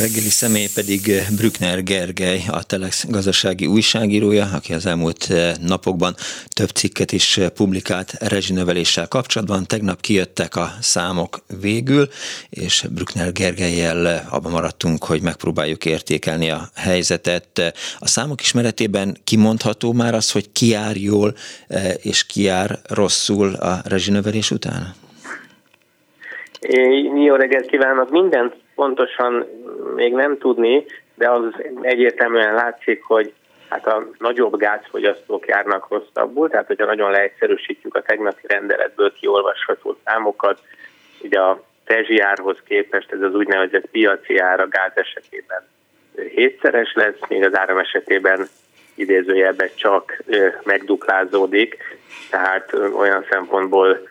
Reggeli személy pedig eh, Brückner Gergely, a Telex gazdasági újságírója, aki az elmúlt eh, napokban több cikket is eh, publikált rezsinöveléssel kapcsolatban. Tegnap kijöttek a számok végül, és Brückner Gergelyel abban maradtunk, hogy megpróbáljuk értékelni a helyzetet. A számok ismeretében kimondható már az, hogy ki jár jól és ki jár rosszul a rezsinövelés után? Jó reggelt kívánok! Mindent pontosan még nem tudni, de az egyértelműen látszik, hogy hát a nagyobb gázfogyasztók járnak rosszabbul, tehát hogyha nagyon leegyszerűsítjük a tegnapi rendeletből kiolvasható számokat, ugye a árhoz képest ez az úgynevezett piaci ár a gáz esetében hétszeres lesz, még az áram esetében idézőjelben csak megduplázódik, tehát olyan szempontból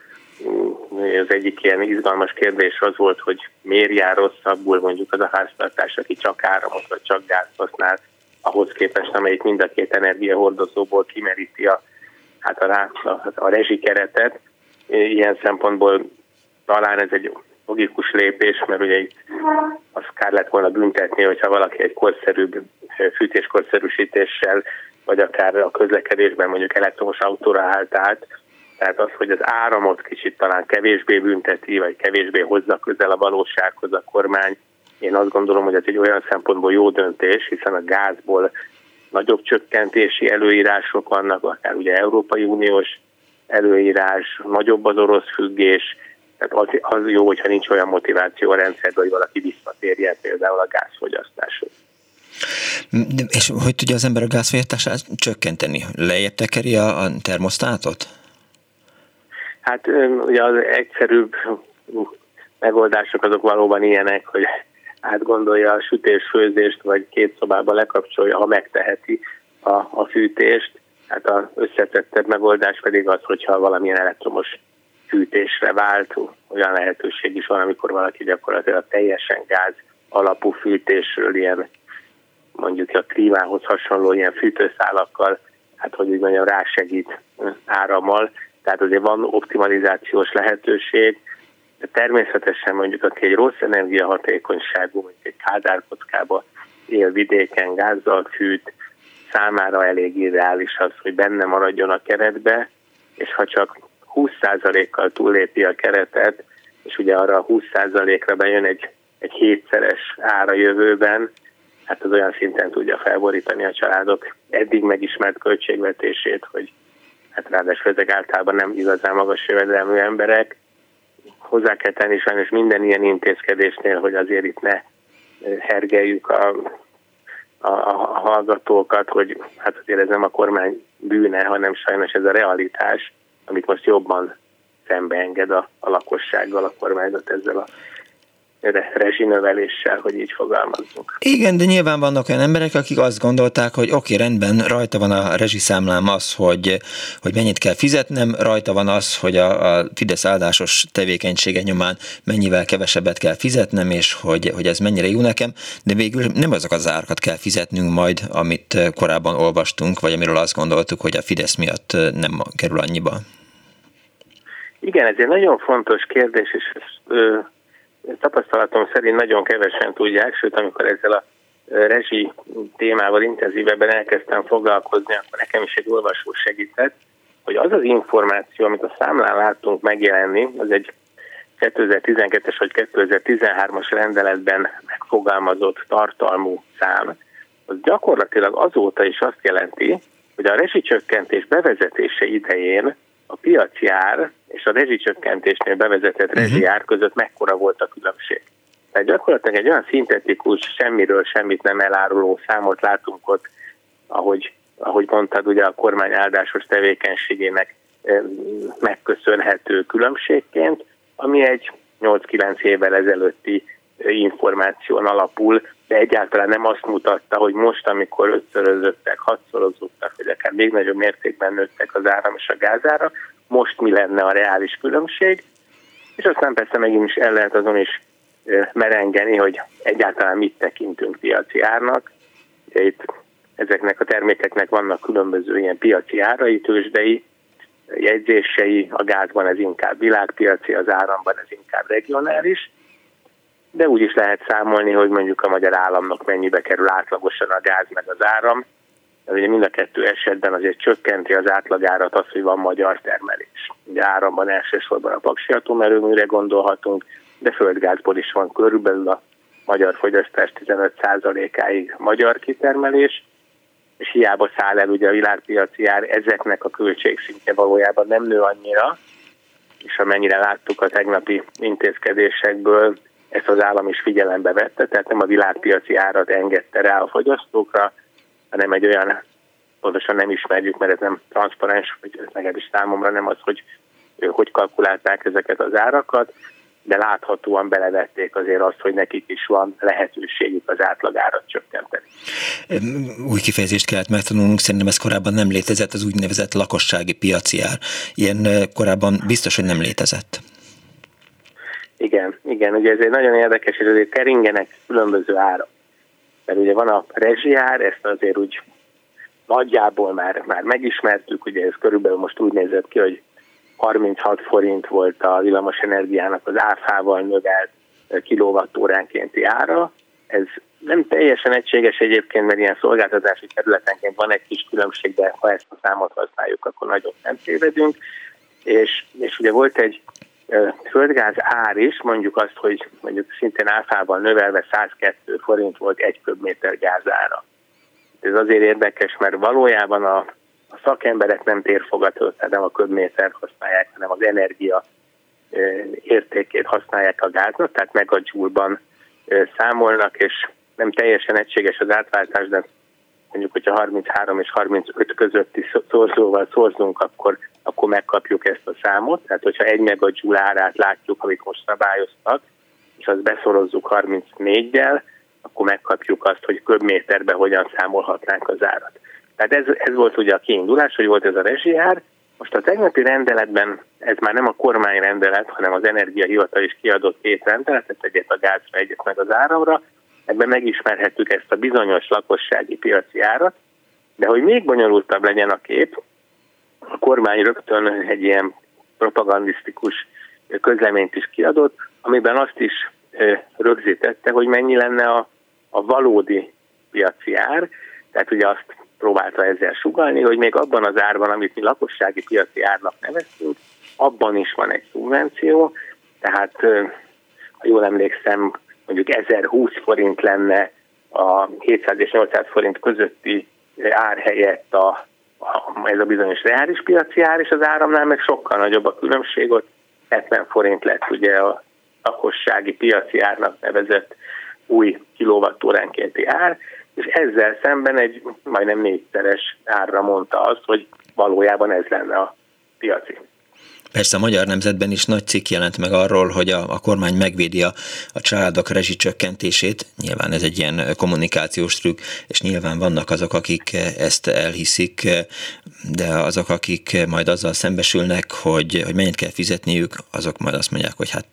az egyik ilyen izgalmas kérdés az volt, hogy miért jár rosszabbul mondjuk az a háztartás, aki csak áramot vagy csak gáz használ, ahhoz képest, amelyik mind a két energiahordozóból kimeríti a, hát a, a, a rezsikeretet. Ilyen szempontból talán ez egy logikus lépés, mert ugye itt azt kár lett volna büntetni, hogyha valaki egy korszerűbb fűtéskorszerűsítéssel, vagy akár a közlekedésben mondjuk elektromos autóra állt át, tehát az, hogy az áramot kicsit talán kevésbé bünteti, vagy kevésbé hozza közel a valósághoz a kormány, én azt gondolom, hogy ez egy olyan szempontból jó döntés, hiszen a gázból nagyobb csökkentési előírások vannak, akár ugye Európai Uniós előírás, nagyobb az orosz függés, tehát az, az jó, hogyha nincs olyan motiváció a rendszerben, hogy valaki visszatérjen például a gázfogyasztáshoz. És hogy tudja az ember a gázfogyasztását csökkenteni? Lejjebb tekeri a termosztátot? Hát ugye az egyszerűbb megoldások azok valóban ilyenek, hogy átgondolja a sütés-főzést, vagy két szobába lekapcsolja, ha megteheti a, a fűtést. Hát az összetettebb megoldás pedig az, hogyha valamilyen elektromos fűtésre vált, olyan lehetőség is van, amikor valaki gyakorlatilag teljesen gáz alapú fűtésről ilyen mondjuk a klímához hasonló ilyen fűtőszálakkal, hát hogy úgy mondjam, rásegít árammal, tehát azért van optimalizációs lehetőség, de természetesen mondjuk, aki egy rossz energiahatékonyságú, mondjuk egy kádárkockába él vidéken, gázzal fűt, számára elég ideális az, hogy benne maradjon a keretbe, és ha csak 20%-kal túllépi a keretet, és ugye arra a 20%-ra bejön egy, egy hétszeres ára jövőben, hát az olyan szinten tudja felborítani a családok eddig megismert költségvetését, hogy hát ráadásul ezek általában nem igazán magas jövedelmű emberek. Hozzá kell tenni sajnos minden ilyen intézkedésnél, hogy azért itt ne hergeljük a, a, a hallgatókat, hogy hát azért ez nem a kormány bűne, hanem sajnos ez a realitás, amit most jobban szembeenged a, a lakossággal a kormányzat ezzel a rezsinöveléssel, hogy így fogalmazzunk. Igen, de nyilván vannak olyan emberek, akik azt gondolták, hogy oké, okay, rendben, rajta van a rezsiszámlám az, hogy, hogy mennyit kell fizetnem, rajta van az, hogy a, a Fidesz áldásos tevékenysége nyomán mennyivel kevesebbet kell fizetnem, és hogy, hogy ez mennyire jó nekem, de végül nem azok az árakat kell fizetnünk majd, amit korábban olvastunk, vagy amiről azt gondoltuk, hogy a Fidesz miatt nem kerül annyiba. Igen, ez egy nagyon fontos kérdés, és ezt tapasztalatom szerint nagyon kevesen tudják, sőt amikor ezzel a rezsi témával intenzívebben elkezdtem foglalkozni, akkor nekem is egy olvasó segített, hogy az az információ, amit a számlán láttunk megjelenni, az egy 2012-es vagy 2013-as rendeletben megfogalmazott tartalmú szám, az gyakorlatilag azóta is azt jelenti, hogy a rezsicsökkentés bevezetése idején a piaci ár és a rezsicsökkentésnél bevezetett uh-huh. rezsi ár között mekkora volt a különbség. Tehát gyakorlatilag egy olyan szintetikus, semmiről semmit nem eláruló számot látunk ott, ahogy, ahogy mondtad, ugye a kormány áldásos tevékenységének megköszönhető különbségként, ami egy 8-9 évvel ezelőtti információn alapul, de egyáltalán nem azt mutatta, hogy most, amikor ötszörözöttek, hatszorozottak, vagy akár még nagyobb mértékben nőttek az áram és a gázára, most mi lenne a reális különbség, és aztán persze megint is el lehet azon is merengeni, hogy egyáltalán mit tekintünk piaci árnak. Itt ezeknek a termékeknek vannak különböző ilyen piaci árai, tőzsdei, jegyzései, a gázban ez inkább világpiaci, az áramban ez inkább regionális, de úgy is lehet számolni, hogy mondjuk a magyar államnak mennyibe kerül átlagosan a gáz meg az áram, de ugye mind a kettő esetben azért csökkenti az átlagárat az, hogy van magyar termelés. Ugye áramban elsősorban a paksi atomerőműre gondolhatunk, de földgázból is van körülbelül a magyar fogyasztás 15%-áig magyar kitermelés, és hiába száll el ugye a világpiaci ár, ezeknek a költségszintje valójában nem nő annyira, és amennyire láttuk a tegnapi intézkedésekből, ezt az állam is figyelembe vette, tehát nem a világpiaci árat engedte rá a fogyasztókra, hanem egy olyan, pontosan nem ismerjük, mert ez nem transzparens, vagy legalábbis számomra nem az, hogy hogy kalkulálták ezeket az árakat, de láthatóan belevették azért azt, hogy nekik is van lehetőségük az átlagárat csökkenteni. Új kifejezést kellett megtanulnunk, szerintem ez korábban nem létezett, az úgynevezett lakossági piaci ár. Ilyen korábban biztos, hogy nem létezett. Igen, igen, ugye ez egy nagyon érdekes, és azért keringenek különböző árak. Mert ugye van a rezsiár, ezt azért úgy nagyjából már, már megismertük, ugye ez körülbelül most úgy nézett ki, hogy 36 forint volt a villamos energiának az áfával növelt kilovattóránkénti ára. Ez nem teljesen egységes egyébként, mert ilyen szolgáltatási területenként van egy kis különbség, de ha ezt a számot használjuk, akkor nagyon nem tévedünk. És, és ugye volt egy földgáz ár is, mondjuk azt, hogy mondjuk szintén áfával növelve 102 forint volt egy köbméter gázára. Ez azért érdekes, mert valójában a a szakemberek nem térfogató, tehát nem a köbméter használják, hanem az energia értékét használják a gáznak, tehát meg a joule számolnak, és nem teljesen egységes az átváltás, de mondjuk, hogyha 33 és 35 közötti szorzóval szorzunk, akkor, akkor megkapjuk ezt a számot. Tehát, hogyha egy megajoule árát látjuk, amit most szabályoztak, és azt beszorozzuk 34-jel, akkor megkapjuk azt, hogy köbméterbe hogyan számolhatnánk az árat. Tehát ez, ez volt ugye a kiindulás, hogy volt ez a rezsiár. Most a tegnapi rendeletben ez már nem a kormányrendelet, hanem az energiahivatal is kiadott két rendeletet, egyet a gázra, egyet meg az áramra. Ebben megismerhettük ezt a bizonyos lakossági piaci árat, de hogy még bonyolultabb legyen a kép, a kormány rögtön egy ilyen propagandisztikus közleményt is kiadott, amiben azt is rögzítette, hogy mennyi lenne a, a valódi piaci ár. Tehát ugye azt próbálta ezzel sugalni, hogy még abban az árban, amit mi lakossági piaci árnak neveztünk, abban is van egy szubvenció, tehát ha jól emlékszem, mondjuk 1020 forint lenne a 700 és 800 forint közötti ár helyett a, ez a bizonyos reális piaci ár, és az áramnál meg sokkal nagyobb a különbség, ott 70 forint lett ugye a lakossági piaci árnak nevezett új kilovattóránkénti ár, és ezzel szemben egy majdnem négyszeres árra mondta azt, hogy valójában ez lenne a piaci. Persze a Magyar Nemzetben is nagy cikk jelent meg arról, hogy a, a kormány megvédi a, a családok rezsicsökkentését. Nyilván ez egy ilyen kommunikációs trükk, és nyilván vannak azok, akik ezt elhiszik, de azok, akik majd azzal szembesülnek, hogy, hogy mennyit kell fizetniük, azok majd azt mondják, hogy hát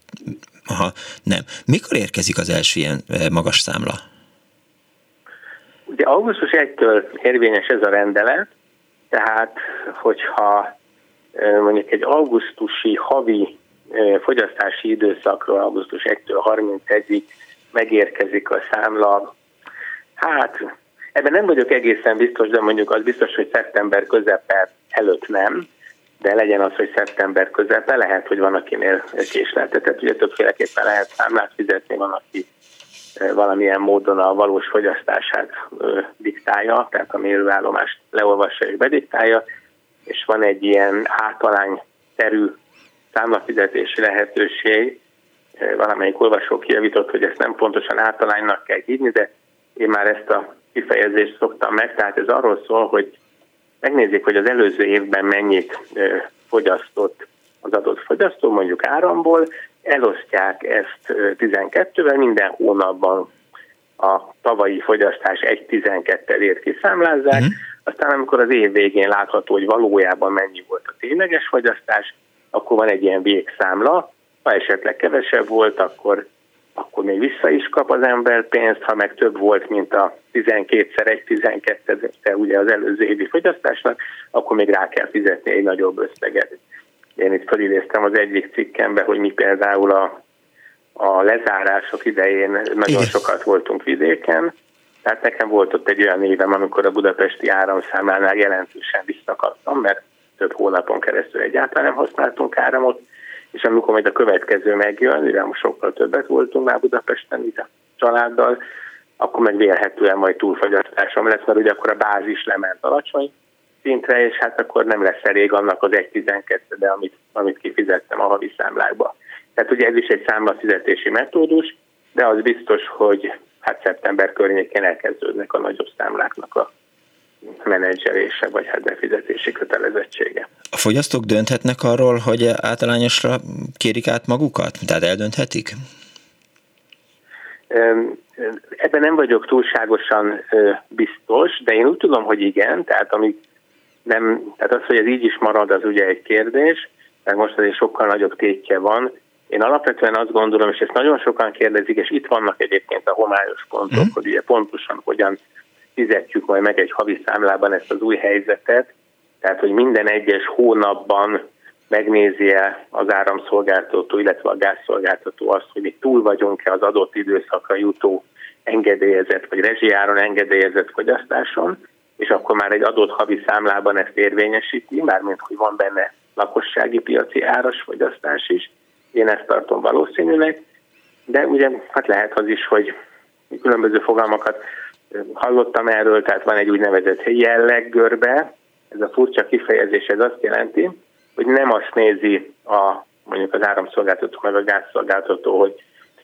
aha, nem. Mikor érkezik az első ilyen magas számla? Ugye augusztus 1-től érvényes ez a rendelet, tehát hogyha mondjuk egy augusztusi havi fogyasztási időszakról augusztus 1-től 31-ig megérkezik a számla, hát ebben nem vagyok egészen biztos, de mondjuk az biztos, hogy szeptember közepe előtt nem, de legyen az, hogy szeptember közepe, lehet, hogy van, akinél késleltetett, ugye többféleképpen lehet számlát fizetni, van, aki valamilyen módon a valós fogyasztását diktálja, tehát a mérőállomást leolvassa és bediktálja, és van egy ilyen általány terű számlafizetési lehetőség, valamelyik olvasó kijavított, hogy ezt nem pontosan általánynak kell hívni, de én már ezt a kifejezést szoktam meg, tehát ez arról szól, hogy megnézik, hogy az előző évben mennyit fogyasztott az adott fogyasztó, mondjuk áramból, elosztják ezt 12-vel, minden hónapban a tavalyi fogyasztás 1-12-ért kiszámlázzák, mm. Aztán amikor az év végén látható, hogy valójában mennyi volt a tényleges fogyasztás, akkor van egy ilyen végszámla, ha esetleg kevesebb volt, akkor akkor még vissza is kap az ember pénzt, ha meg több volt, mint a 12-szer egy 12 ugye az előző évi fogyasztásnak, akkor még rá kell fizetni egy nagyobb összeget. Én itt felidéztem az egyik cikkembe, hogy mi például a, a lezárások idején nagyon Igen. sokat voltunk vidéken, tehát nekem volt ott egy olyan évem, amikor a budapesti áramszámlánál jelentősen visszakaptam, mert több hónapon keresztül egyáltalán nem használtunk áramot, és amikor majd a következő megjön, mivel most sokkal többet voltunk már Budapesten itt a családdal, akkor meg vélhetően majd túlfogyasztásom lesz, mert ugye akkor a bázis lement alacsony szintre, és hát akkor nem lesz elég annak az 1.12, de amit, amit kifizettem a havi számlákba. Tehát ugye ez is egy számlafizetési metódus, de az biztos, hogy hát szeptember környékén elkezdődnek a nagyobb számláknak a menedzselése, vagy hát befizetési kötelezettsége. A fogyasztók dönthetnek arról, hogy általányosra kérik át magukat? Tehát eldönthetik? Ebben nem vagyok túlságosan biztos, de én úgy tudom, hogy igen, tehát amit nem, tehát az, hogy ez így is marad, az ugye egy kérdés, mert most azért sokkal nagyobb tétje van. Én alapvetően azt gondolom, és ezt nagyon sokan kérdezik, és itt vannak egyébként a homályos pontok, mm. hogy ugye pontosan hogyan fizetjük majd meg egy havi számlában ezt az új helyzetet, tehát hogy minden egyes hónapban megnézi -e az áramszolgáltató, illetve a gázszolgáltató azt, hogy mi túl vagyunk-e az adott időszakra jutó engedélyezett vagy rezsijáron engedélyezett fogyasztáson, és akkor már egy adott havi számlában ezt érvényesíti, mármint hogy van benne lakossági piaci áras fogyasztás is. Én ezt tartom valószínűleg, de ugye hát lehet az is, hogy különböző fogalmakat hallottam erről, tehát van egy úgynevezett jelleggörbe, ez a furcsa kifejezés, ez azt jelenti, hogy nem azt nézi a, mondjuk az áramszolgáltató meg a gázszolgáltató, hogy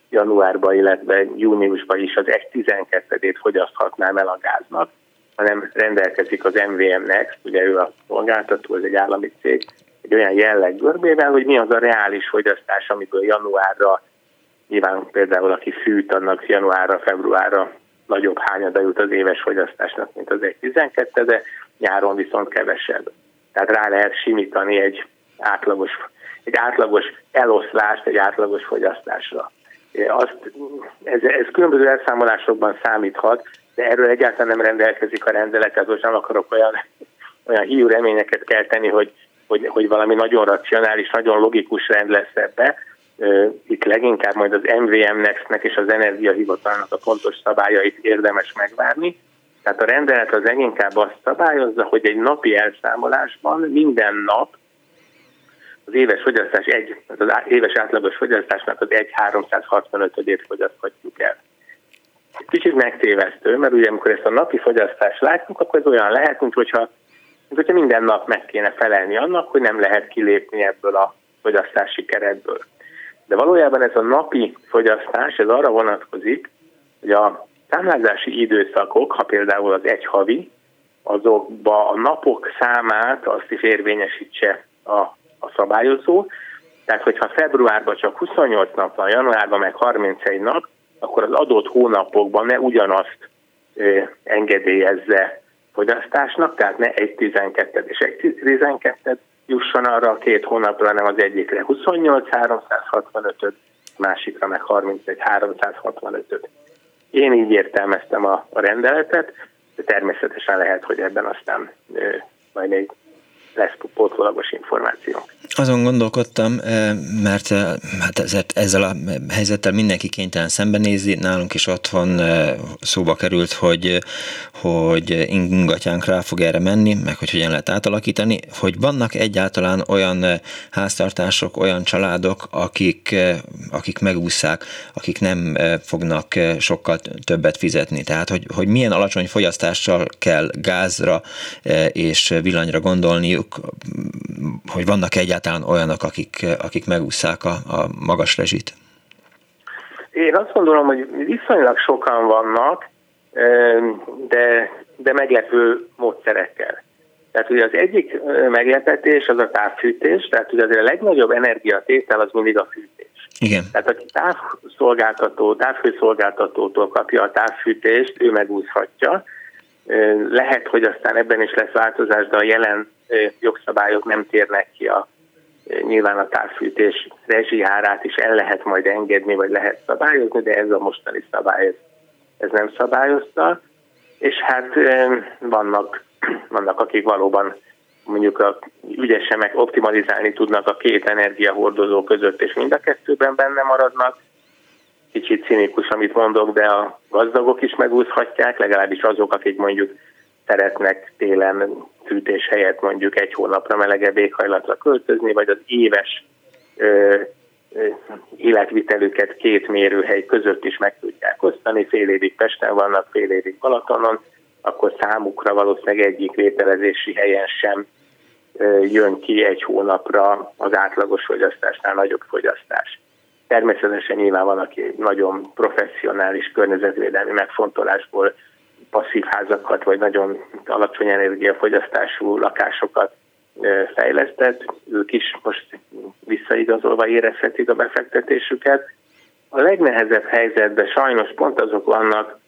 januárban, illetve júniusban is az 1.12-ét fogyaszthatnám el a gáznak, hanem rendelkezik az MVM Next, ugye ő a szolgáltató, ez egy állami cég, egy olyan jelleggörbével, hogy mi az a reális fogyasztás, amiből januárra, nyilván például aki fűt, annak januárra, februárra nagyobb hányada jut az éves fogyasztásnak, mint az 1.12, de nyáron viszont kevesebb. Tehát rá lehet simítani egy átlagos, egy átlagos eloszlást egy átlagos fogyasztásra. Azt, ez, ez különböző elszámolásokban számíthat, de erről egyáltalán nem rendelkezik a rendelet, tehát most nem akarok olyan, olyan hiú reményeket kelteni, hogy, hogy, hogy valami nagyon racionális, nagyon logikus rend lesz ebbe, itt leginkább majd az MVM Next-nek és az Energiahivatalnak a pontos szabályait érdemes megvárni. Tehát a rendelet az leginkább azt szabályozza, hogy egy napi elszámolásban minden nap az éves fogyasztás egy, az éves átlagos fogyasztásnak az egy 365-ét fogyaszthatjuk el. Kicsit megtévesztő, mert ugye amikor ezt a napi fogyasztást látjuk, akkor ez olyan lehet, mint hogyha, mint hogyha minden nap meg kéne felelni annak, hogy nem lehet kilépni ebből a fogyasztási keretből. De valójában ez a napi fogyasztás, ez arra vonatkozik, hogy a számlázási időszakok, ha például az egy havi, azokba a napok számát azt is érvényesítse a, a szabályozó. Tehát, hogyha februárban csak 28 nap van, januárban meg 31 nap, akkor az adott hónapokban ne ugyanazt ö, engedélyezze fogyasztásnak, tehát ne egy 12 és egy 12 jusson arra a két hónapra, hanem az egyikre 28 365-öt, másikra meg 31 365-öt. Én így értelmeztem a, a rendeletet, de természetesen lehet, hogy ebben aztán ö, majd még lesz pótlólagos információ. Azon gondolkodtam, eh, mert eh, hát ezzel a helyzettel mindenki kénytelen szembenézni. Nálunk is otthon eh, szóba került, hogy, hogy ingatjánk rá fog erre menni, meg hogy hogyan lehet átalakítani, hogy vannak egyáltalán olyan háztartások, olyan családok, akik, akik megúszszák, akik nem fognak sokkal többet fizetni. Tehát, hogy, hogy milyen alacsony fogyasztással kell gázra és villanyra gondolniuk, hogy vannak egyáltalán olyanok, akik, akik megúszszák a, a magas rezsit? Én azt gondolom, hogy viszonylag sokan vannak, de, de meglepő módszerekkel. Tehát ugye az egyik meglepetés az a távfűtés, tehát ugye azért a legnagyobb energiatétel az mindig a fűtés. Igen. Tehát aki távszolgáltató, távfőszolgáltatótól kapja a távfűtést, ő megúszhatja. Lehet, hogy aztán ebben is lesz változás, de a jelen jogszabályok nem térnek ki a Nyilván a távfűtés rezsijárát is el lehet majd engedni, vagy lehet szabályozni, de ez a mostani szabály ez, nem szabályozta. És hát vannak, vannak akik valóban mondjuk a ügyesen optimalizálni tudnak a két energiahordozó között, és mind a kettőben benne maradnak. Kicsit cinikus, amit mondok, de a gazdagok is megúszhatják, legalábbis azok, akik mondjuk szeretnek télen fűtés helyett mondjuk egy hónapra melegebb éghajlatra költözni, vagy az éves ö, ö, életvitelüket két mérőhely között is meg tudják osztani, fél évig Pesten vannak, fél évig Balatonon, akkor számukra valószínűleg egyik vételezési helyen sem jön ki egy hónapra az átlagos fogyasztásnál nagyobb fogyasztás. Természetesen nyilván van, aki nagyon professzionális környezetvédelmi megfontolásból passzív házakat, vagy nagyon alacsony energiafogyasztású lakásokat fejlesztett, ők is most visszaigazolva érezhetik a befektetésüket. A legnehezebb helyzetben sajnos pont azok vannak,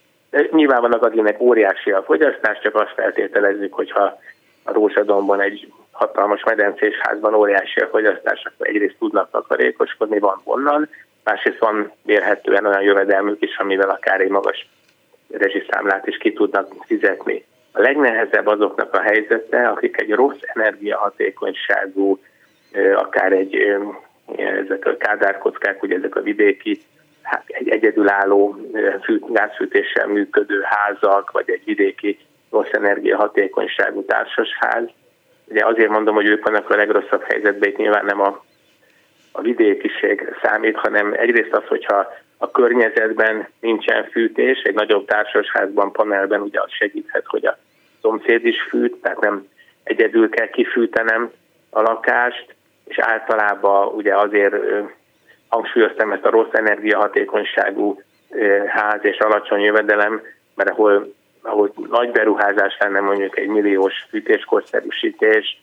nyilván vannak, akinek óriási a fogyasztás, csak azt feltételezzük, hogyha a Rózsadomban egy hatalmas medencés házban óriási a fogyasztás, akkor egyrészt tudnak takarékoskodni, van honnan, másrészt van vérhetően olyan jövedelmük is, amivel akár egy magas rezsiszámlát is ki tudnak fizetni. A legnehezebb azoknak a helyzete, akik egy rossz energiahatékonyságú, akár egy ezek a kádárkockák, ugye ezek a vidéki, hát egy egyedülálló gázfűtéssel működő házak, vagy egy vidéki rossz energiahatékonyságú társasház. Ugye azért mondom, hogy ők vannak a legrosszabb helyzetben, itt nyilván nem a, a vidékiség számít, hanem egyrészt az, hogyha a környezetben nincsen fűtés, egy nagyobb társasházban, panelben ugye az segíthet, hogy a szomszéd is fűt, tehát nem egyedül kell kifűtenem a lakást, és általában ugye azért hangsúlyoztam ezt a rossz energiahatékonyságú ház és alacsony jövedelem, mert ahol, ahol nagy beruházás lenne mondjuk egy milliós fűtéskorszerűsítés,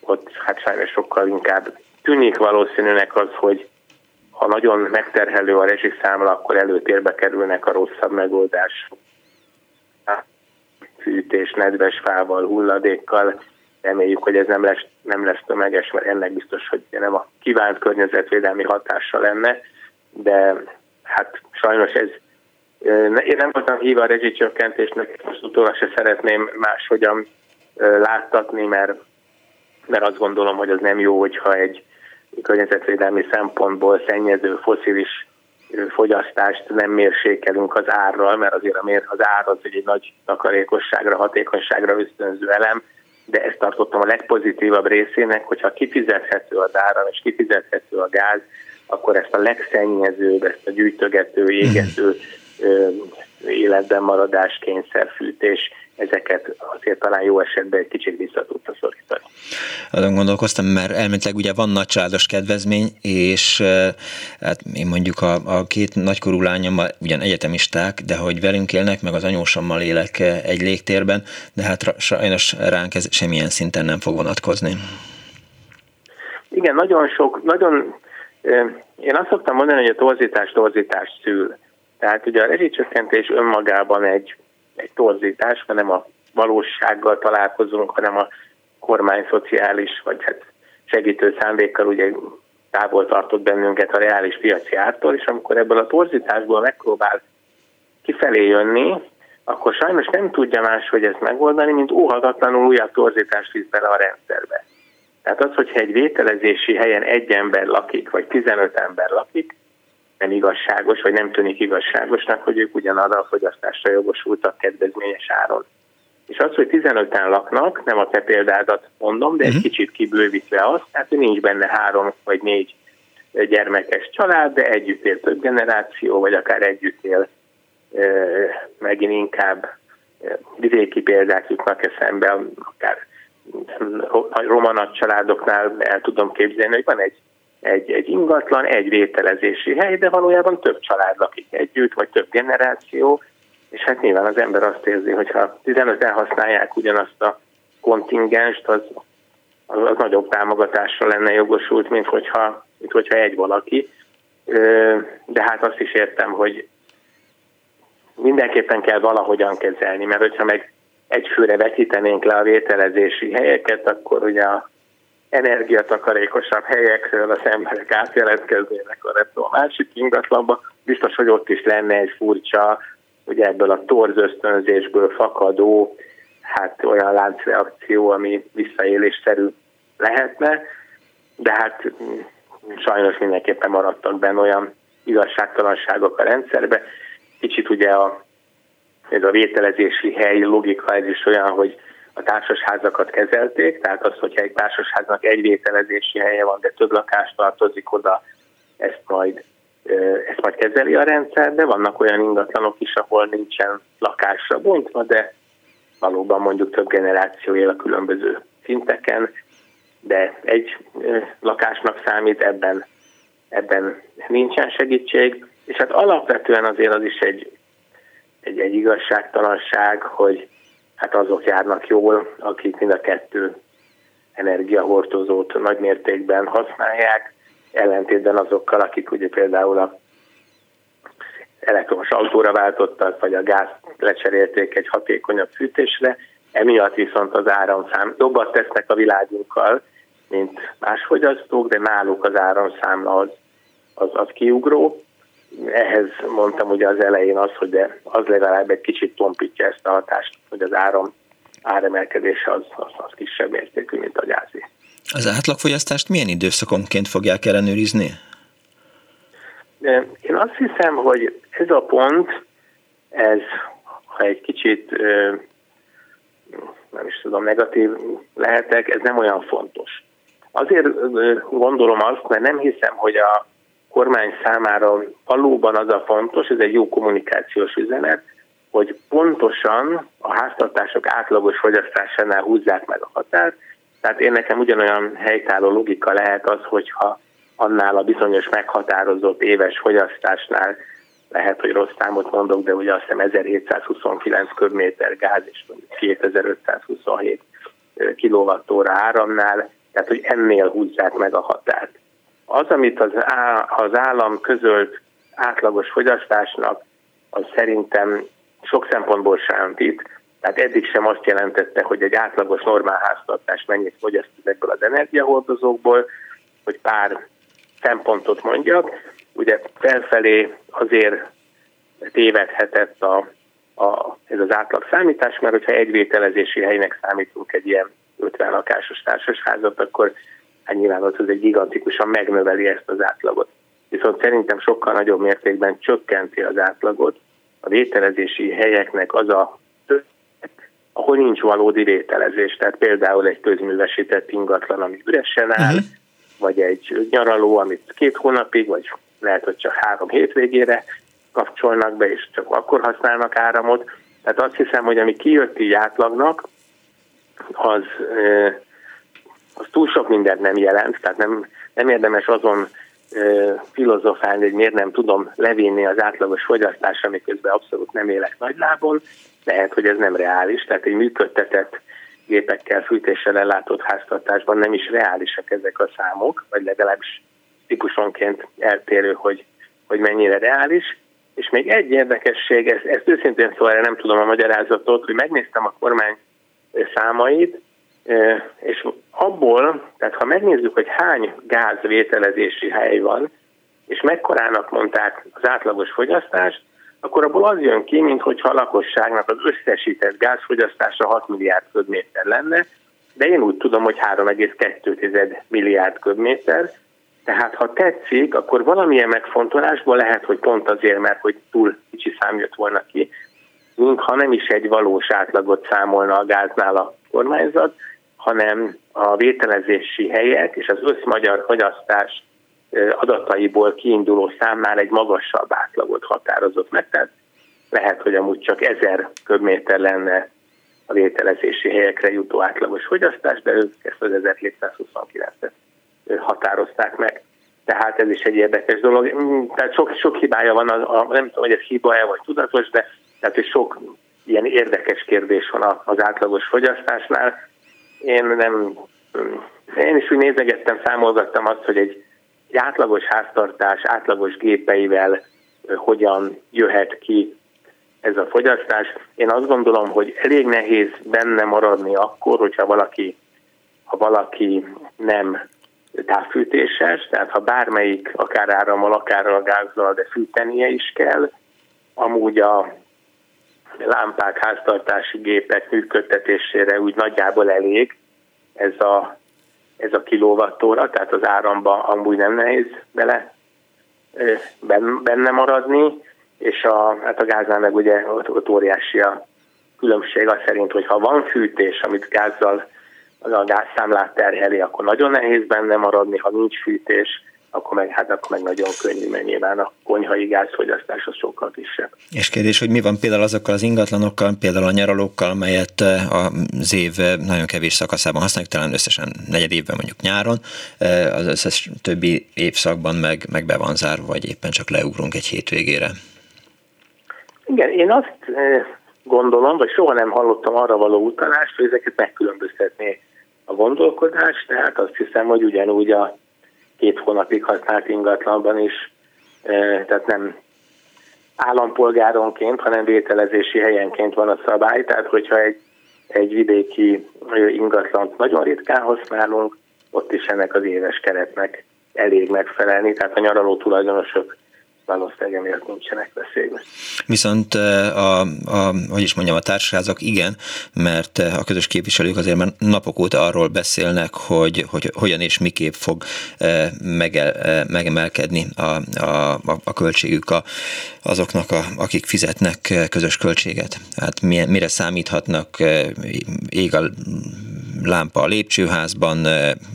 ott hát sajnos sokkal inkább tűnik valószínűnek az, hogy ha nagyon megterhelő a rezsiszámla, akkor előtérbe kerülnek a rosszabb megoldás. Fűtés, nedves fával, hulladékkal. Reméljük, hogy ez nem lesz, nem lesz tömeges, mert ennek biztos, hogy nem a kívánt környezetvédelmi hatása lenne, de hát sajnos ez én nem voltam híva a rezsicsökkentésnek, most utólag se szeretném máshogyan láttatni, mert, mert azt gondolom, hogy az nem jó, hogyha egy környezetvédelmi szempontból szennyező foszilis fogyasztást nem mérsékelünk az árral, mert azért az ár az egy nagy takarékosságra, hatékonyságra ösztönző elem, de ezt tartottam a legpozitívabb részének, hogyha kifizethető az áram és kifizethető a gáz, akkor ezt a legszennyezőbb, ezt a gyűjtögető, égető életben maradás, kényszerfűtés, ezeket azért talán jó esetben egy kicsit vissza tudta szorítani. Azon gondolkoztam, mert elméletileg ugye van nagycsaládos kedvezmény, és hát én mondjuk a, a két nagykorú lányommal ugyan egyetemisták, de hogy velünk élnek, meg az anyósommal élek egy légtérben, de hát sajnos ránk ez semmilyen szinten nem fog vonatkozni. Igen, nagyon sok, nagyon, én azt szoktam mondani, hogy a torzítás torzítást szül. Tehát ugye a rezsicsökkentés önmagában egy egy torzítás, hanem a valósággal találkozunk, hanem a kormány szociális, vagy hát segítő szándékkal ugye távol tartott bennünket a reális piaci ártól, és amikor ebből a torzításból megpróbál kifelé jönni, akkor sajnos nem tudja más, hogy ezt megoldani, mint óhatatlanul újabb torzítást visz bele a rendszerbe. Tehát az, hogyha egy vételezési helyen egy ember lakik, vagy 15 ember lakik, nem igazságos, vagy nem tűnik igazságosnak, hogy ők ugyanarra a fogyasztásra jogosultak kedvezményes áron. És az, hogy 15-en laknak, nem a te példádat mondom, de egy uh-huh. kicsit kibővítve azt, tehát hogy nincs benne három vagy négy gyermekes család, de együtt él több generáció, vagy akár együtt él megint inkább vidéki példák jutnak eszembe, akár romanat családoknál el tudom képzelni, hogy van egy egy, egy ingatlan, egy vételezési hely, de valójában több család lakik együtt, vagy több generáció, és hát nyilván az ember azt érzi, hogy ha 15 használják ugyanazt a kontingenst, az, az, az nagyobb támogatásra lenne jogosult, mint hogyha, mint hogyha egy valaki. De hát azt is értem, hogy mindenképpen kell valahogyan kezelni, mert hogyha meg egy főre vetítenénk le a vételezési helyeket, akkor ugye a energiatakarékosabb helyekről az emberek átjelentkeznének a a másik ingatlanba, biztos, hogy ott is lenne egy furcsa, ugye ebből a torz ösztönzésből fakadó, hát olyan láncreakció, ami visszaélésszerű lehetne, de hát mm, sajnos mindenképpen maradtak benne olyan igazságtalanságok a rendszerbe. Kicsit ugye a, ez a vételezési hely logika ez is olyan, hogy a társasházakat kezelték, tehát az, hogyha egy társasháznak egy vételezési helye van, de több lakás tartozik oda, ezt majd, ezt majd kezeli a rendszer, de vannak olyan ingatlanok is, ahol nincsen lakásra bontva, de valóban mondjuk több generáció él a különböző szinteken, de egy lakásnak számít, ebben, ebben nincsen segítség, és hát alapvetően azért az is egy, egy, egy igazságtalanság, hogy hát azok járnak jól, akik mind a kettő energiahordozót nagy mértékben használják, ellentétben azokkal, akik ugye például a elektromos autóra váltottak, vagy a gáz lecserélték egy hatékonyabb fűtésre, emiatt viszont az áramszám jobbat tesznek a világunkkal, mint más fogyasztók, de náluk az áramszámla az, az, az kiugró. Ehhez mondtam ugye az elején az, hogy de az legalább egy kicsit tompítja ezt a hatást, hogy az áram áremelkedése az, az, az kisebb mértékű, mint a gázé. Az átlagfogyasztást milyen időszakonként fogják ellenőrizni? Én azt hiszem, hogy ez a pont, ez, ha egy kicsit nem is tudom, negatív lehetek, ez nem olyan fontos. Azért gondolom azt, mert nem hiszem, hogy a kormány számára valóban az a fontos, ez egy jó kommunikációs üzenet, hogy pontosan a háztartások átlagos fogyasztásánál húzzák meg a határt. Tehát én nekem ugyanolyan helytálló logika lehet az, hogyha annál a bizonyos meghatározott éves fogyasztásnál lehet, hogy rossz számot mondok, de ugye azt hiszem 1729 köbméter gáz és 2527 kilovattóra áramnál, tehát hogy ennél húzzák meg a határt. Az, amit az, az állam közölt átlagos fogyasztásnak, az szerintem sok szempontból sántít, tehát eddig sem azt jelentette, hogy egy átlagos normál háztartás mennyit fogyaszt ezekből az energiahordozókból, hogy pár szempontot mondjak. Ugye felfelé azért tévedhetett a, a, ez az átlag számítás, mert hogyha egy vételezési helynek számítunk egy ilyen 50 lakásos társasházat, akkor hát nyilván ott az egy gigantikusan megnöveli ezt az átlagot. Viszont szerintem sokkal nagyobb mértékben csökkenti az átlagot a vételezési helyeknek az a ahol nincs valódi vételezés, tehát például egy közművesített ingatlan, ami üresen áll, uh-huh. vagy egy nyaraló, amit két hónapig, vagy lehet, hogy csak három hétvégére kapcsolnak be, és csak akkor használnak áramot. Tehát azt hiszem, hogy ami kijött így átlagnak, az, az túl sok mindent nem jelent, tehát nem, nem érdemes azon filozofálni, hogy miért nem tudom levinni az átlagos fogyasztásra, miközben abszolút nem élek nagylábon. Lehet, hogy ez nem reális, tehát egy működtetett gépekkel, fűtéssel ellátott háztartásban nem is reálisak ezek a számok, vagy legalábbis típusonként eltérő, hogy, hogy mennyire reális. És még egy érdekesség, ezt, ezt őszintén szóval nem tudom a magyarázatot, hogy megnéztem a kormány számait, és abból, tehát ha megnézzük, hogy hány gázvételezési hely van, és mekkorának mondták az átlagos fogyasztást, akkor abból az jön ki, mintha a lakosságnak az összesített gázfogyasztása 6 milliárd köbméter lenne, de én úgy tudom, hogy 3,2 milliárd köbméter, tehát ha tetszik, akkor valamilyen megfontolásból lehet, hogy pont azért, mert hogy túl kicsi szám jött volna ki, ha nem is egy valós átlagot számolna a gáznál a kormányzat, hanem a vételezési helyek és az összmagyar fogyasztás adataiból kiinduló számnál egy magasabb átlagot határozott meg. Tehát lehet, hogy amúgy csak ezer köbméter lenne a vételezési helyekre jutó átlagos fogyasztás, de ők ezt az 1729-et határozták meg. Tehát ez is egy érdekes dolog. Mm, tehát sok, sok hibája van, a, a, nem tudom, hogy ez hiba-e vagy tudatos, de tehát hogy sok ilyen érdekes kérdés van az átlagos fogyasztásnál. Én nem, én is úgy nézegettem, számolgattam azt, hogy egy, egy átlagos háztartás átlagos gépeivel hogyan jöhet ki ez a fogyasztás. Én azt gondolom, hogy elég nehéz benne maradni akkor, hogyha valaki, ha valaki nem távfűtéses, tehát ha bármelyik, akár árammal, akár a gázzal, de fűtenie is kell, amúgy a lámpák, háztartási gépek működtetésére úgy nagyjából elég ez a, ez a kilovattóra, tehát az áramba amúgy nem nehéz bele benne maradni, és a, hát a gáznál meg ugye ott, ott óriási a különbség az szerint, hogy ha van fűtés, amit gázzal a gázszámlát terheli, akkor nagyon nehéz benne maradni, ha nincs fűtés, akkor meg, hát akkor meg nagyon könnyű, mert nyilván a konyhai gázfogyasztás az sokkal kisebb. És kérdés, hogy mi van például azokkal az ingatlanokkal, például a nyaralókkal, melyet eh, az év eh, nagyon kevés szakaszában használjuk, talán összesen negyed évben mondjuk nyáron, eh, az összes többi évszakban meg, meg be van zárva, vagy éppen csak leugrunk egy hétvégére. Igen, én azt gondolom, vagy soha nem hallottam arra való utalást, hogy ezeket megkülönböztetné a gondolkodás, tehát azt hiszem, hogy ugyanúgy a két hónapig használt ingatlanban is, tehát nem állampolgáronként, hanem vételezési helyenként van a szabály, tehát hogyha egy, egy vidéki ingatlant nagyon ritkán használunk, ott is ennek az éves keretnek elég megfelelni, tehát a nyaraló tulajdonosok valószínűleg emiatt nincsenek veszélyben. Viszont a, a, hogy is mondjam, a társaságok igen, mert a közös képviselők azért már napok óta arról beszélnek, hogy, hogy hogyan és miképp fog mege, megemelkedni a, a, a költségük a, azoknak, a, akik fizetnek közös költséget. Hát mire számíthatnak, ég a lámpa a lépcsőházban,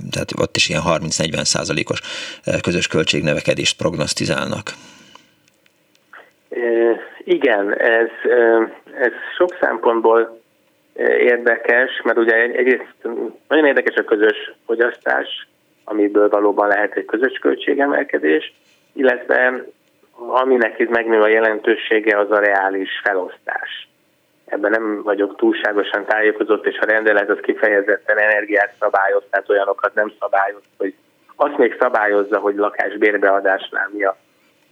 tehát ott is ilyen 30-40 százalékos közös költségnövekedést prognosztizálnak. Igen, ez, ez sok szempontból érdekes, mert ugye egyrészt nagyon érdekes a közös fogyasztás, amiből valóban lehet egy közös költségemelkedés, illetve aminek itt megnő a jelentősége, az a reális felosztás. Ebben nem vagyok túlságosan tájékozott, és a rendelet az kifejezetten energiát szabályoz, tehát olyanokat nem szabályoz, hogy azt még szabályozza, hogy lakásbérbeadásnál mi a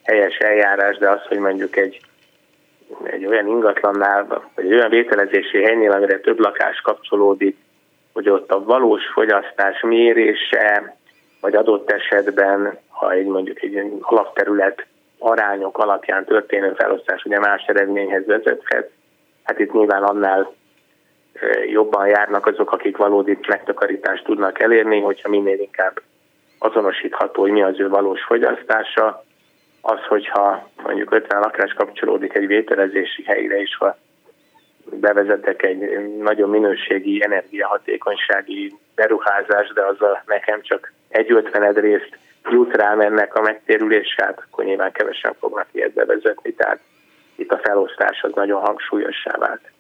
helyes eljárás, de az, hogy mondjuk egy, egy olyan ingatlannál, vagy egy olyan vételezési helynél, amire több lakás kapcsolódik, hogy ott a valós fogyasztás mérése, vagy adott esetben, ha egy mondjuk egy alapterület arányok alapján történő felosztás ugye más eredményhez vezethet, hát itt nyilván annál jobban járnak azok, akik valódi megtakarítást tudnak elérni, hogyha minél inkább azonosítható, hogy mi az ő valós fogyasztása, az, hogyha mondjuk 50 lakás kapcsolódik egy vételezési helyre, és ha bevezetek egy nagyon minőségi energiahatékonysági beruházás, de azzal nekem csak egy ötvened részt jut rám ennek a megtérülésát, akkor nyilván kevesen fognak ilyet bevezetni, tehát itt a felosztás az nagyon hangsúlyossá vált.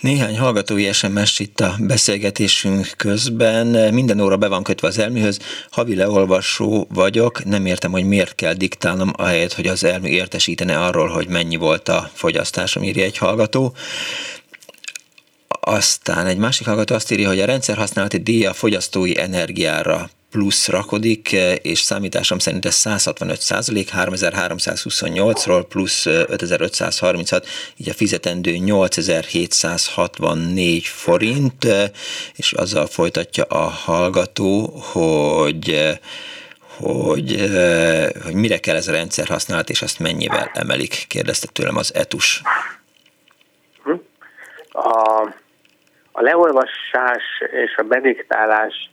Néhány hallgatói SMS itt a beszélgetésünk közben. Minden óra be van kötve az elműhöz. Havi leolvasó vagyok, nem értem, hogy miért kell diktálnom, ahelyett, hogy az elmű értesítene arról, hogy mennyi volt a fogyasztásom, írja egy hallgató. Aztán egy másik hallgató azt írja, hogy a rendszer használati díja fogyasztói energiára plusz rakodik, eh, és számításom szerint ez 165 százalék, 3328-ról plusz 5536, eh, így a fizetendő 8764 forint, eh, és azzal folytatja a hallgató, hogy hogy, hogy mire kell ez a rendszer használat, és azt mennyivel emelik, kérdezte tőlem az ETUS. A, a leolvasás és a bediktálás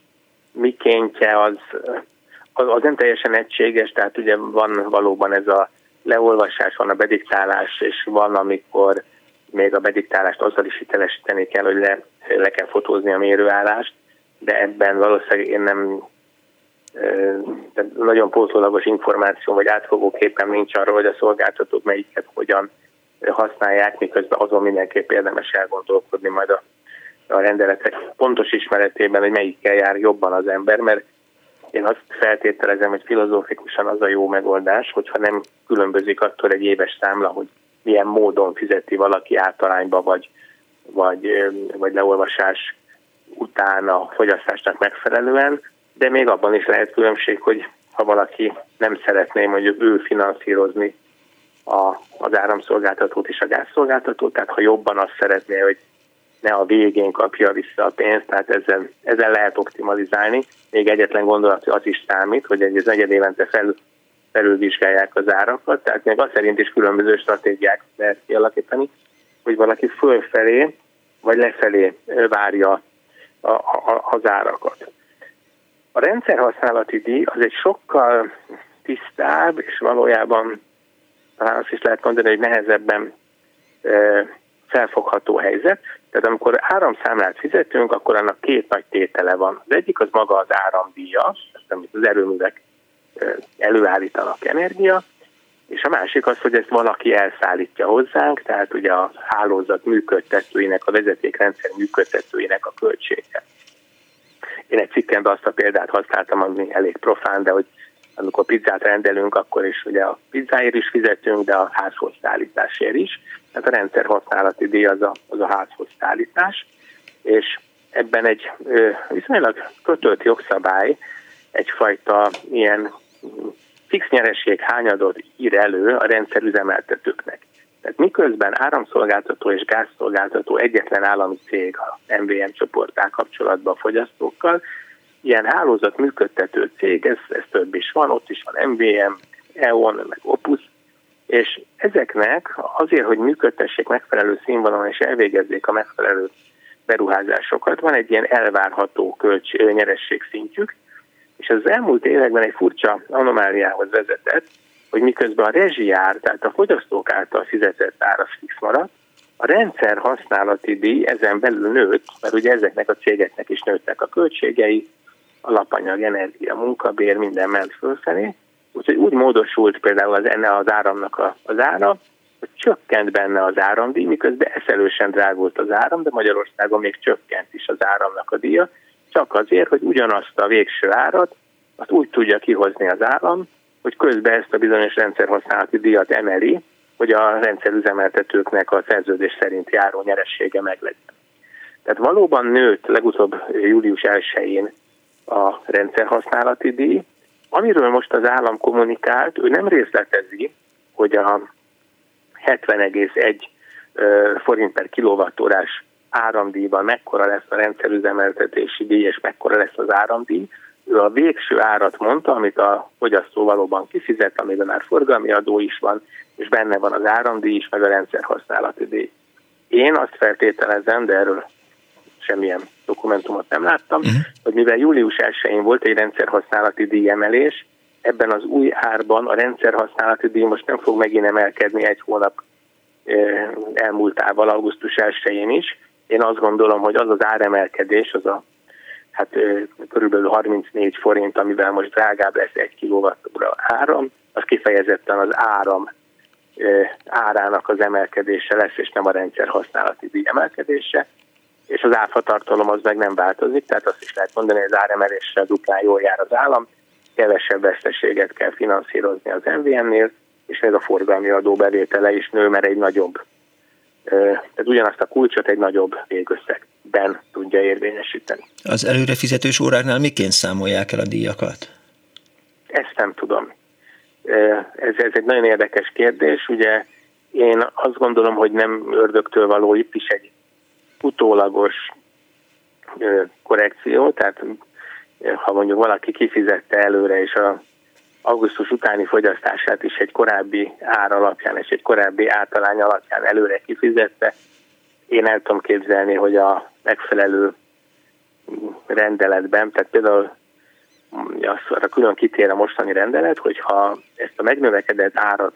mikéntje az, az, az nem teljesen egységes, tehát ugye van valóban ez a leolvasás, van a bediktálás, és van, amikor még a bediktálást azzal is hitelesíteni kell, hogy le, le kell fotózni a mérőállást, de ebben valószínűleg én nem de nagyon pótlólagos információ vagy átfogó képen nincs arról, hogy a szolgáltatók melyiket hogyan használják, miközben azon mindenképp érdemes elgondolkodni majd a a rendeletek pontos ismeretében, hogy melyikkel jár jobban az ember, mert én azt feltételezem, hogy filozófikusan az a jó megoldás, hogyha nem különbözik attól egy éves számla, hogy milyen módon fizeti valaki általányba, vagy, vagy, vagy leolvasás után a fogyasztásnak megfelelően, de még abban is lehet különbség, hogy ha valaki nem szeretné mondjuk ő finanszírozni a, az áramszolgáltatót és a gázszolgáltatót, tehát ha jobban azt szeretné, hogy ne a végén kapja vissza a pénzt, tehát ezzel, ezzel lehet optimalizálni. Még egyetlen gondolat az is számít, hogy egy negyed évente fel, felülvizsgálják az árakat, tehát még az szerint is különböző stratégiák lehet kialakítani, hogy valaki fölfelé vagy lefelé várja a, a, az árakat. A rendszerhasználati díj az egy sokkal tisztább, és valójában talán azt is lehet mondani, hogy nehezebben felfogható helyzet. Tehát amikor áramszámlát fizetünk, akkor annak két nagy tétele van. Az egyik az maga az áramdíja, amit az erőművek előállítanak energia, és a másik az, hogy ezt valaki elszállítja hozzánk, tehát ugye a hálózat működtetőinek, a vezetékrendszer működtetőinek a költsége. Én egy cikkemben azt a példát használtam, ami elég profán, de hogy amikor pizzát rendelünk, akkor is ugye a pizzáért is fizetünk, de a házhoz szállításért is. Tehát a rendszer használati díj az a, az a házhoz szállítás, és ebben egy viszonylag kötött jogszabály egyfajta ilyen fix nyereség hányadot ír elő a rendszerüzemeltetőknek. Tehát miközben áramszolgáltató és gázszolgáltató egyetlen állami cég a MVM csoportál kapcsolatban a fogyasztókkal, ilyen hálózat működtető cég, ez, ez több is van, ott is van MVM, EON, meg Opus, és ezeknek azért, hogy működtessék megfelelő színvonalon és elvégezzék a megfelelő beruházásokat, van egy ilyen elvárható kölcs nyeresség szintjük, és az elmúlt években egy furcsa anomáliához vezetett, hogy miközben a rezsijár, tehát a fogyasztók által fizetett ára fix maradt, a rendszer használati díj ezen belül nőtt, mert ugye ezeknek a cégeknek is nőttek a költségei, alapanyag, energia, munkabér, minden ment fölfelé. Úgyhogy úgy módosult például az, enne az áramnak a, az ára, hogy csökkent benne az áramdíj, miközben eszelősen drágult az áram, de Magyarországon még csökkent is az áramnak a díja, csak azért, hogy ugyanazt a végső árat, azt úgy tudja kihozni az állam, hogy közben ezt a bizonyos rendszerhasználati díjat emeli, hogy a rendszerüzemeltetőknek a szerződés szerint járó nyeressége meglegyen. Tehát valóban nőtt legutóbb július 1-én a rendszerhasználati díj. Amiről most az állam kommunikált, ő nem részletezi, hogy a 70,1 forint per kilovattórás áramdíjban mekkora lesz a rendszerüzemeltetési díj, és mekkora lesz az áramdíj. Ő a végső árat mondta, amit a fogyasztó valóban kifizet, amiben már forgalmi adó is van, és benne van az áramdíj is, meg a rendszerhasználati díj. Én azt feltételezem, de erről semmilyen dokumentumot nem láttam, uh-huh. hogy mivel július 1-én volt egy rendszerhasználati díjemelés, ebben az új árban a rendszerhasználati díj most nem fog megint emelkedni egy hónap elmúltával, augusztus 1-én is. Én azt gondolom, hogy az az áremelkedés, az a hát körülbelül 34 forint, amivel most drágább lesz egy kilowattóra áram, az kifejezetten az áram árának az emelkedése lesz, és nem a rendszer használati díj emelkedése és az áfa tartalom az meg nem változik, tehát azt is lehet mondani, hogy az áremeléssel duplán jól jár az állam, kevesebb veszteséget kell finanszírozni az MVM-nél, és még a forgalmi adó bevétele is nő, mert egy nagyobb, tehát ugyanazt a kulcsot egy nagyobb végösszegben tudja érvényesíteni. Az előre fizetős óráknál miként számolják el a díjakat? Ezt nem tudom. Ez, ez egy nagyon érdekes kérdés. Ugye én azt gondolom, hogy nem ördögtől való itt is egy utólagos korrekció, tehát ha mondjuk valaki kifizette előre, és a augusztus utáni fogyasztását is egy korábbi ár alapján és egy korábbi általány alapján előre kifizette, én el tudom képzelni, hogy a megfelelő rendeletben, tehát például azt külön kitér a mostani rendelet, hogyha ezt a megnövekedett árat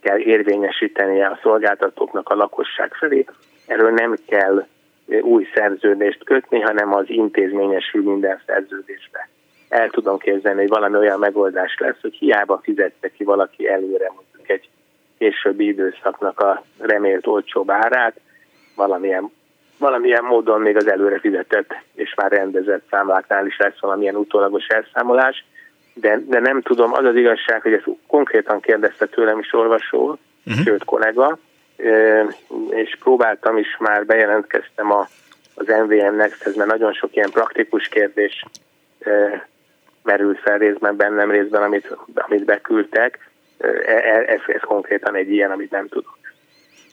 kell érvényesítenie a szolgáltatóknak a lakosság felé, erről nem kell új szerződést kötni, hanem az intézményesül minden szerződésbe. El tudom képzelni, hogy valami olyan megoldás lesz, hogy hiába fizette ki valaki előre mondjuk egy későbbi időszaknak a remélt olcsóbb árát, valamilyen, valamilyen módon még az előre fizetett és már rendezett számláknál is lesz valamilyen utólagos elszámolás, de, de nem tudom, az az igazság, hogy ezt konkrétan kérdezte tőlem is olvasó, uh-huh. sőt kollega, és próbáltam is, már bejelentkeztem a, az MVM Next-hez, mert nagyon sok ilyen praktikus kérdés merült fel részben bennem részben, amit, amit beküldtek. E, e, ez, ez konkrétan egy ilyen, amit nem tudok.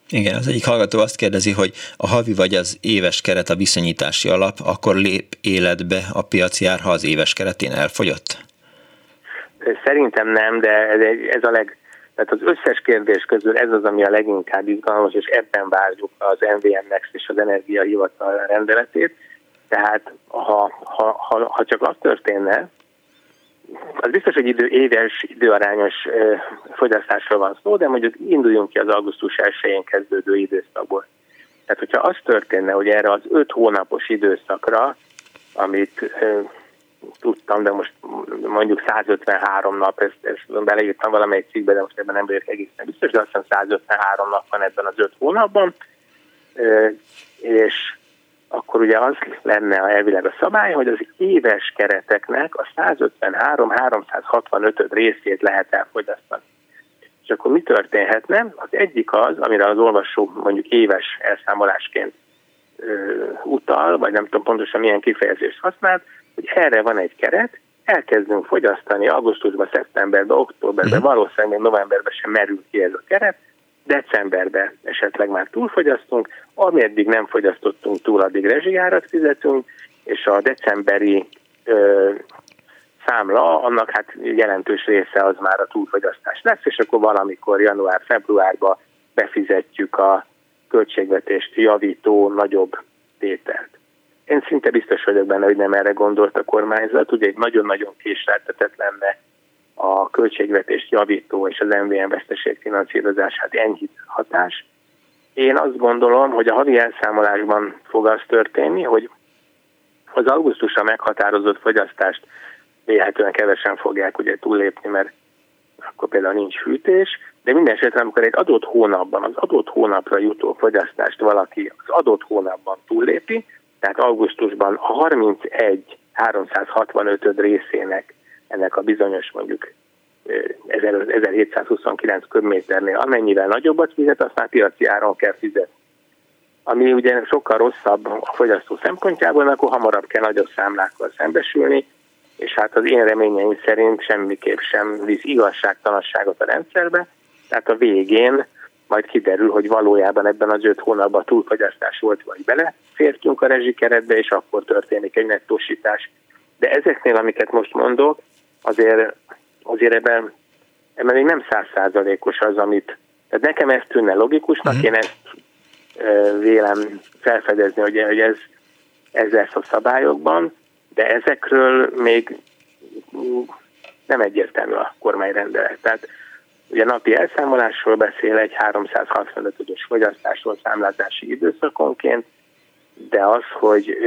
Igen, az egyik hallgató azt kérdezi, hogy a havi vagy az éves keret a viszonyítási alap, akkor lép életbe a piaci ár, ha az éves keretén elfogyott? Szerintem nem, de ez, egy, ez a leg, tehát az összes kérdés közül ez az, ami a leginkább izgalmas, és ebben várjuk az MVM-nek és az Energiahivatal rendeletét. Tehát ha, ha, ha, ha csak az történne, az biztos, hogy idő, éves, időarányos fogyasztásról van szó, de mondjuk induljunk ki az augusztus 1-én kezdődő időszakból. Tehát, hogyha az történne, hogy erre az öt hónapos időszakra, amit tudtam, de most mondjuk 153 nap, ezt, ezt beleírtam valamelyik cikkbe, de most ebben nem vagyok egészen biztos, de azt hiszem 153 nap van ebben az öt hónapban, és akkor ugye az lenne elvileg a szabály, hogy az éves kereteknek a 153-365 részét lehet elfogyasztani. És akkor mi történhetne? Az egyik az, amire az olvasó mondjuk éves elszámolásként utal, vagy nem tudom pontosan milyen kifejezést használt, hogy erre van egy keret, elkezdünk fogyasztani augusztusban, szeptemberben, októberben, uh-huh. valószínűleg novemberben sem merül ki ez a keret, decemberben esetleg már túlfogyasztunk, ameddig nem fogyasztottunk túl, addig rezsijárat fizetünk, és a decemberi ö, számla, annak hát jelentős része az már a túlfogyasztás lesz, és akkor valamikor január-februárban befizetjük a költségvetést javító nagyobb tételt. Én szinte biztos vagyok benne, hogy nem erre gondolt a kormányzat, ugye egy nagyon-nagyon késleltetett lenne a költségvetést javító és az MVM veszteségfinanszírozását enyhít hatás. Én azt gondolom, hogy a havi elszámolásban fog az történni, hogy az augusztusra meghatározott fogyasztást véletlenül kevesen fogják ugye túllépni, mert akkor például nincs fűtés, de minden esetre, amikor egy adott hónapban, az adott hónapra jutó fogyasztást valaki az adott hónapban túllépi, tehát augusztusban a 31 365 részének ennek a bizonyos mondjuk 1729 köbméternél amennyivel nagyobbat fizet, azt már piaci áron kell fizetni. Ami ugye sokkal rosszabb a fogyasztó szempontjából, akkor hamarabb kell nagyobb számlákkal szembesülni, és hát az én reményeim szerint semmiképp sem visz igazságtalanságot a rendszerbe, tehát a végén majd kiderül, hogy valójában ebben az öt hónapban túlfogyasztás volt, vagy belefértünk a rezsikeretbe, és akkor történik egy nettósítás. De ezeknél, amiket most mondok, azért, azért ebben, ebben még nem százszázalékos az, amit... Tehát nekem ez tűnne logikusnak, uh-huh. én ezt e, vélem felfedezni, hogy, hogy ez, ez lesz a szabályokban, de ezekről még nem egyértelmű a kormányrendelet. Tehát ugye napi elszámolásról beszél egy 365-ös fogyasztásról számlázási időszakonként, de az, hogy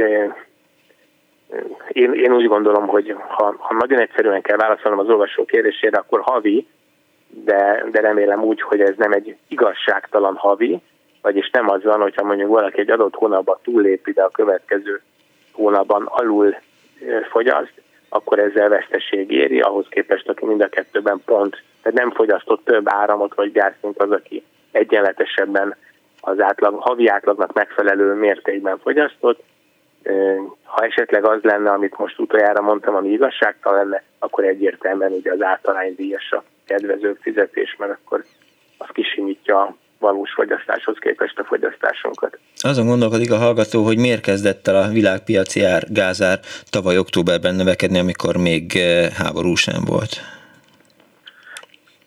én, én úgy gondolom, hogy ha, ha nagyon egyszerűen kell válaszolnom az olvasó kérdésére, akkor havi, de, de remélem úgy, hogy ez nem egy igazságtalan havi, vagyis nem az van, hogyha mondjuk valaki egy adott hónapban túllépi, de a következő hónapban alul fogyaszt, akkor ezzel veszteség éri, ahhoz képest, aki mind a kettőben pont, tehát nem fogyasztott több áramot vagy gázt, mint az, aki egyenletesebben az átlag, havi átlagnak megfelelő mértékben fogyasztott, ha esetleg az lenne, amit most utoljára mondtam, ami igazságtalan lenne, akkor egyértelműen ugye az általánydíjas a kedvező fizetés, mert akkor az kisimítja valós fogyasztáshoz képest a fogyasztásunkat. Azon gondolkodik a hallgató, hogy miért kezdett el a világpiaci ár, gázár tavaly októberben növekedni, amikor még háború sem volt?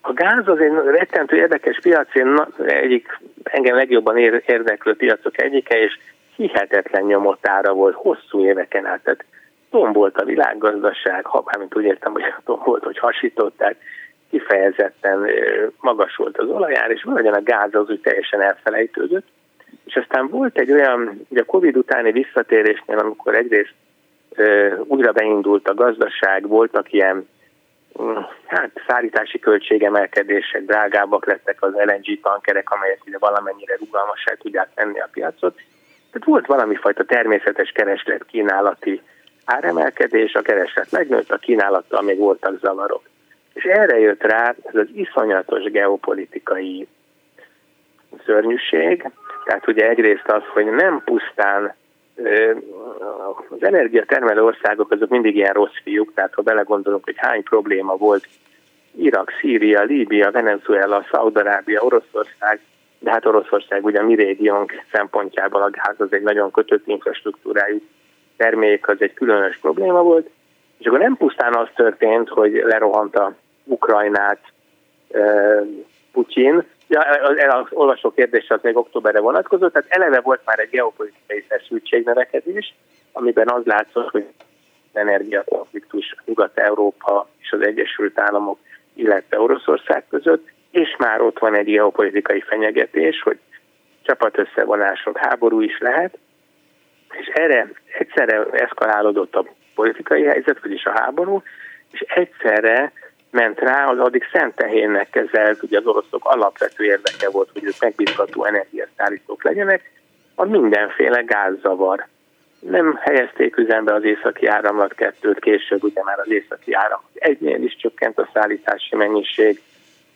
A gáz az egy rettentő érdekes piac, én egyik engem legjobban érdeklő piacok egyike, és hihetetlen nyomotára volt hosszú éveken át. Tehát tombolt a világgazdaság, ha bármint úgy értem, hogy tombolt, hogy hasították, kifejezetten magas volt az olajár, és valahogyan a gáz az úgy teljesen elfelejtődött. És aztán volt egy olyan, ugye a Covid utáni visszatérésnél, amikor egyrészt újra beindult a gazdaság, voltak ilyen mm, hát szállítási költségemelkedések, drágábbak lettek az LNG tankerek, amelyek ugye valamennyire rugalmasá tudják tenni a piacot, tehát volt valami fajta természetes kereslet kínálati áremelkedés, a kereslet megnőtt, a kínálattal még voltak zavarok. És erre jött rá ez az iszonyatos geopolitikai szörnyűség, tehát ugye egyrészt az, hogy nem pusztán az energiatermelő országok azok mindig ilyen rossz fiúk, tehát ha belegondolunk, hogy hány probléma volt Irak, Szíria, Líbia, Venezuela, Szaudarábia, Oroszország, de hát Oroszország ugye a mi régiónk szempontjából a gáz az egy nagyon kötött infrastruktúrájú termék, az egy különös probléma volt, és akkor nem pusztán az történt, hogy lerohanta Ukrajnát Putyin, ja, az olvasó kérdése az még októberre vonatkozott, tehát eleve volt már egy geopolitikai feszültségnövekedés, amiben az látszott, hogy energiakonfliktus Nyugat-Európa és az Egyesült Államok, illetve Oroszország között, és már ott van egy geopolitikai fenyegetés, hogy csapatösszevonások, háború is lehet, és erre egyszerre eszkalálódott a politikai helyzet, vagyis a háború, és egyszerre ment rá az addig szent tehénnek kezelt, ugye az oroszok alapvető érdeke volt, hogy ők megbízható energiaszállítók legyenek, a mindenféle gázzavar. Nem helyezték üzembe az északi áramlat kettőt, később ugye már az északi áram egynél is csökkent a szállítási mennyiség.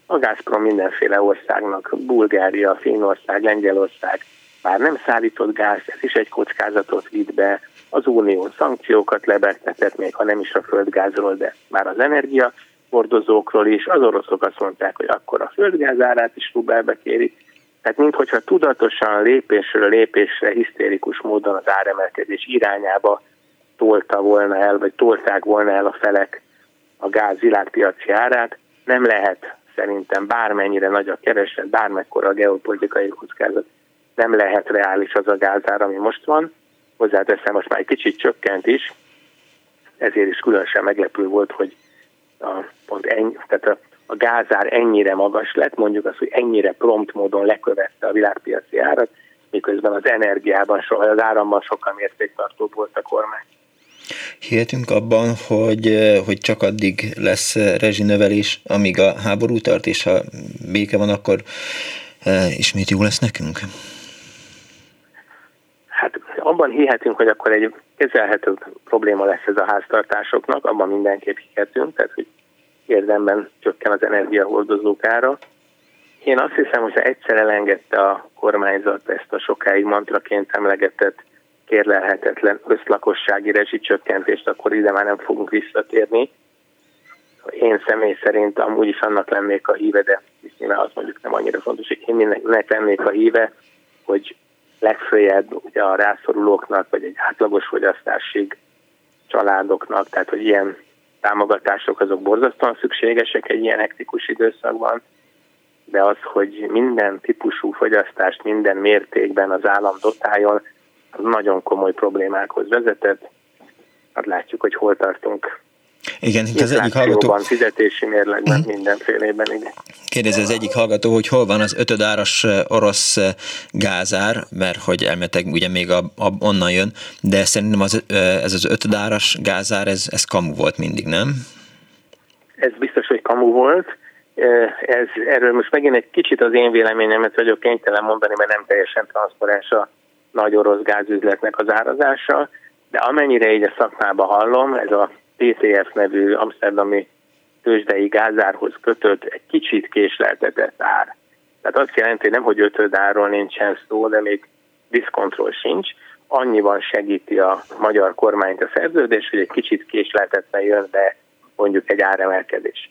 A Gazprom mindenféle országnak, Bulgária, Finnország, Lengyelország már nem szállított gáz, ez is egy kockázatot vitt be. Az Unió szankciókat lebegtetett, még ha nem is a földgázról, de már az energia hordozókról is. Az oroszok azt mondták, hogy akkor a földgázárát is rubelbe kérik. Tehát minthogyha tudatosan lépésről lépésre hisztérikus módon az áremelkedés irányába tolta volna el, vagy tolták volna el a felek a gáz világpiaci árát, nem lehet szerintem bármennyire nagy a kereset, bármekkora a geopolitikai kockázat, nem lehet reális az a gázár, ami most van. Hozzáteszem, most már egy kicsit csökkent is, ezért is különösen meglepő volt, hogy a, pont ennyi, tehát a, a gázár ennyire magas lett, mondjuk az, hogy ennyire prompt módon lekövette a világpiaci árat, miközben az energiában, soha, az áramban sokkal mértéktartóbb volt a kormány. Hihetünk abban, hogy, hogy csak addig lesz rezsinövelés, amíg a háború tart, és ha béke van, akkor e, ismét jó lesz nekünk? Hát abban hihetünk, hogy akkor egy kezelhető probléma lesz ez a háztartásoknak, abban mindenképp hihetünk, tehát hogy érdemben csökken az energiahordozók ára. Én azt hiszem, hogy egyszer elengedte a kormányzat ezt a sokáig mantraként emlegetett kérlelhetetlen összlakossági rezsicsökkentést, akkor ide már nem fogunk visszatérni. Én személy szerint amúgy is annak lennék a híve, de nyilván azt mondjuk nem annyira fontos, hogy én mindennek lennék a híve, hogy legfőjebb ugye a rászorulóknak, vagy egy átlagos fogyasztásig családoknak, tehát hogy ilyen támogatások azok borzasztóan szükségesek egy ilyen hektikus időszakban, de az, hogy minden típusú fogyasztást minden mértékben az állam dotáljon, az nagyon komoly problémákhoz vezetett. Hát látjuk, hogy hol tartunk igen, itt az egyik hallgató... fizetési mérlegben, uh-huh. mindenfélében, igen. Kérdezi az egyik hallgató, hogy hol van az ötödáras orosz gázár, mert hogy elméletek ugye még a, a, onnan jön, de szerintem az, ez az ötödáras gázár, ez, ez kamu volt mindig, nem? Ez biztos, hogy kamu volt. Ez, erről most megint egy kicsit az én véleményemet vagyok kénytelen mondani, mert nem teljesen transzparens a nagy orosz gázüzletnek az árazása, de amennyire így a szakmába hallom, ez a TTF nevű amsterdami tőzsdei gázárhoz kötött egy kicsit késleltetett ár. Tehát azt jelenti, hogy nem, hogy ötödárról nincsen szó, de még diszkontroll sincs. Annyiban segíti a magyar kormányt a szerződés, hogy egy kicsit késleltetve jön be mondjuk egy áremelkedés.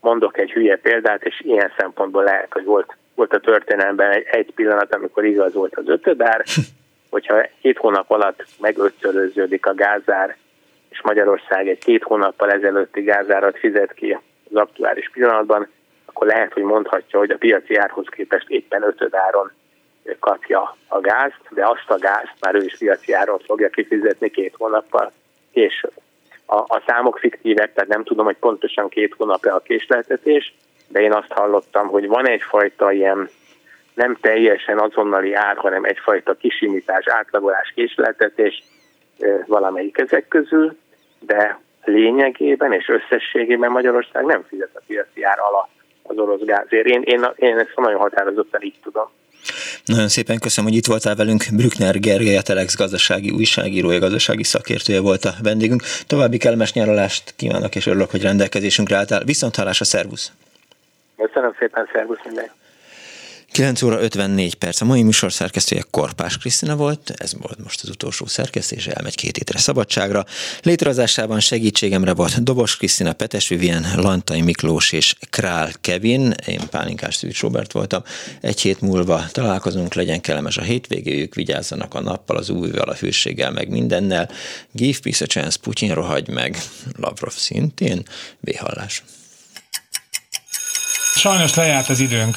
Mondok egy hülye példát, és ilyen szempontból lehet, hogy volt, volt a történelemben egy, egy pillanat, amikor igaz volt az ötödár, hogyha hét hónap alatt megötszöröződik a gázár, és Magyarország egy két hónappal ezelőtti gázárat fizet ki az aktuális pillanatban, akkor lehet, hogy mondhatja, hogy a piaci árhoz képest éppen ötöd áron kapja a gázt, de azt a gázt már ő is piaci áron fogja kifizetni két hónappal később. A, a számok fiktívek, tehát nem tudom, hogy pontosan két hónapja a késleltetés, de én azt hallottam, hogy van egyfajta ilyen nem teljesen azonnali ár, hanem egyfajta kisimítás, átlagolás, késleltetés valamelyik ezek közül, de lényegében és összességében Magyarország nem fizet a piaci ár alatt az orosz gázért. Én, én, én ezt nagyon határozottan így tudom. Nagyon szépen köszönöm, hogy itt voltál velünk. Brückner Gergely, a Telex gazdasági újságírója, gazdasági szakértője volt a vendégünk. További kellemes nyaralást kívánok, és örülök, hogy rendelkezésünkre álltál. Viszont hallásra, szervusz! Köszönöm szépen, szervusz mindenki! 9 óra 54 perc. A mai műsor szerkesztője Korpás Krisztina volt, ez volt most az utolsó szerkesztés, elmegy két hétre szabadságra. Létrehozásában segítségemre volt Dobos Krisztina, Petes Vivien, Lantai Miklós és Král Kevin. Én Pálinkás Szűcs Robert voltam. Egy hét múlva találkozunk, legyen kellemes a hétvégéjük, vigyázzanak a nappal, az újval, a hűséggel, meg mindennel. Give peace a chance, Putyin rohagy meg, Lavrov szintén, véhallás. Sajnos lejárt az időnk.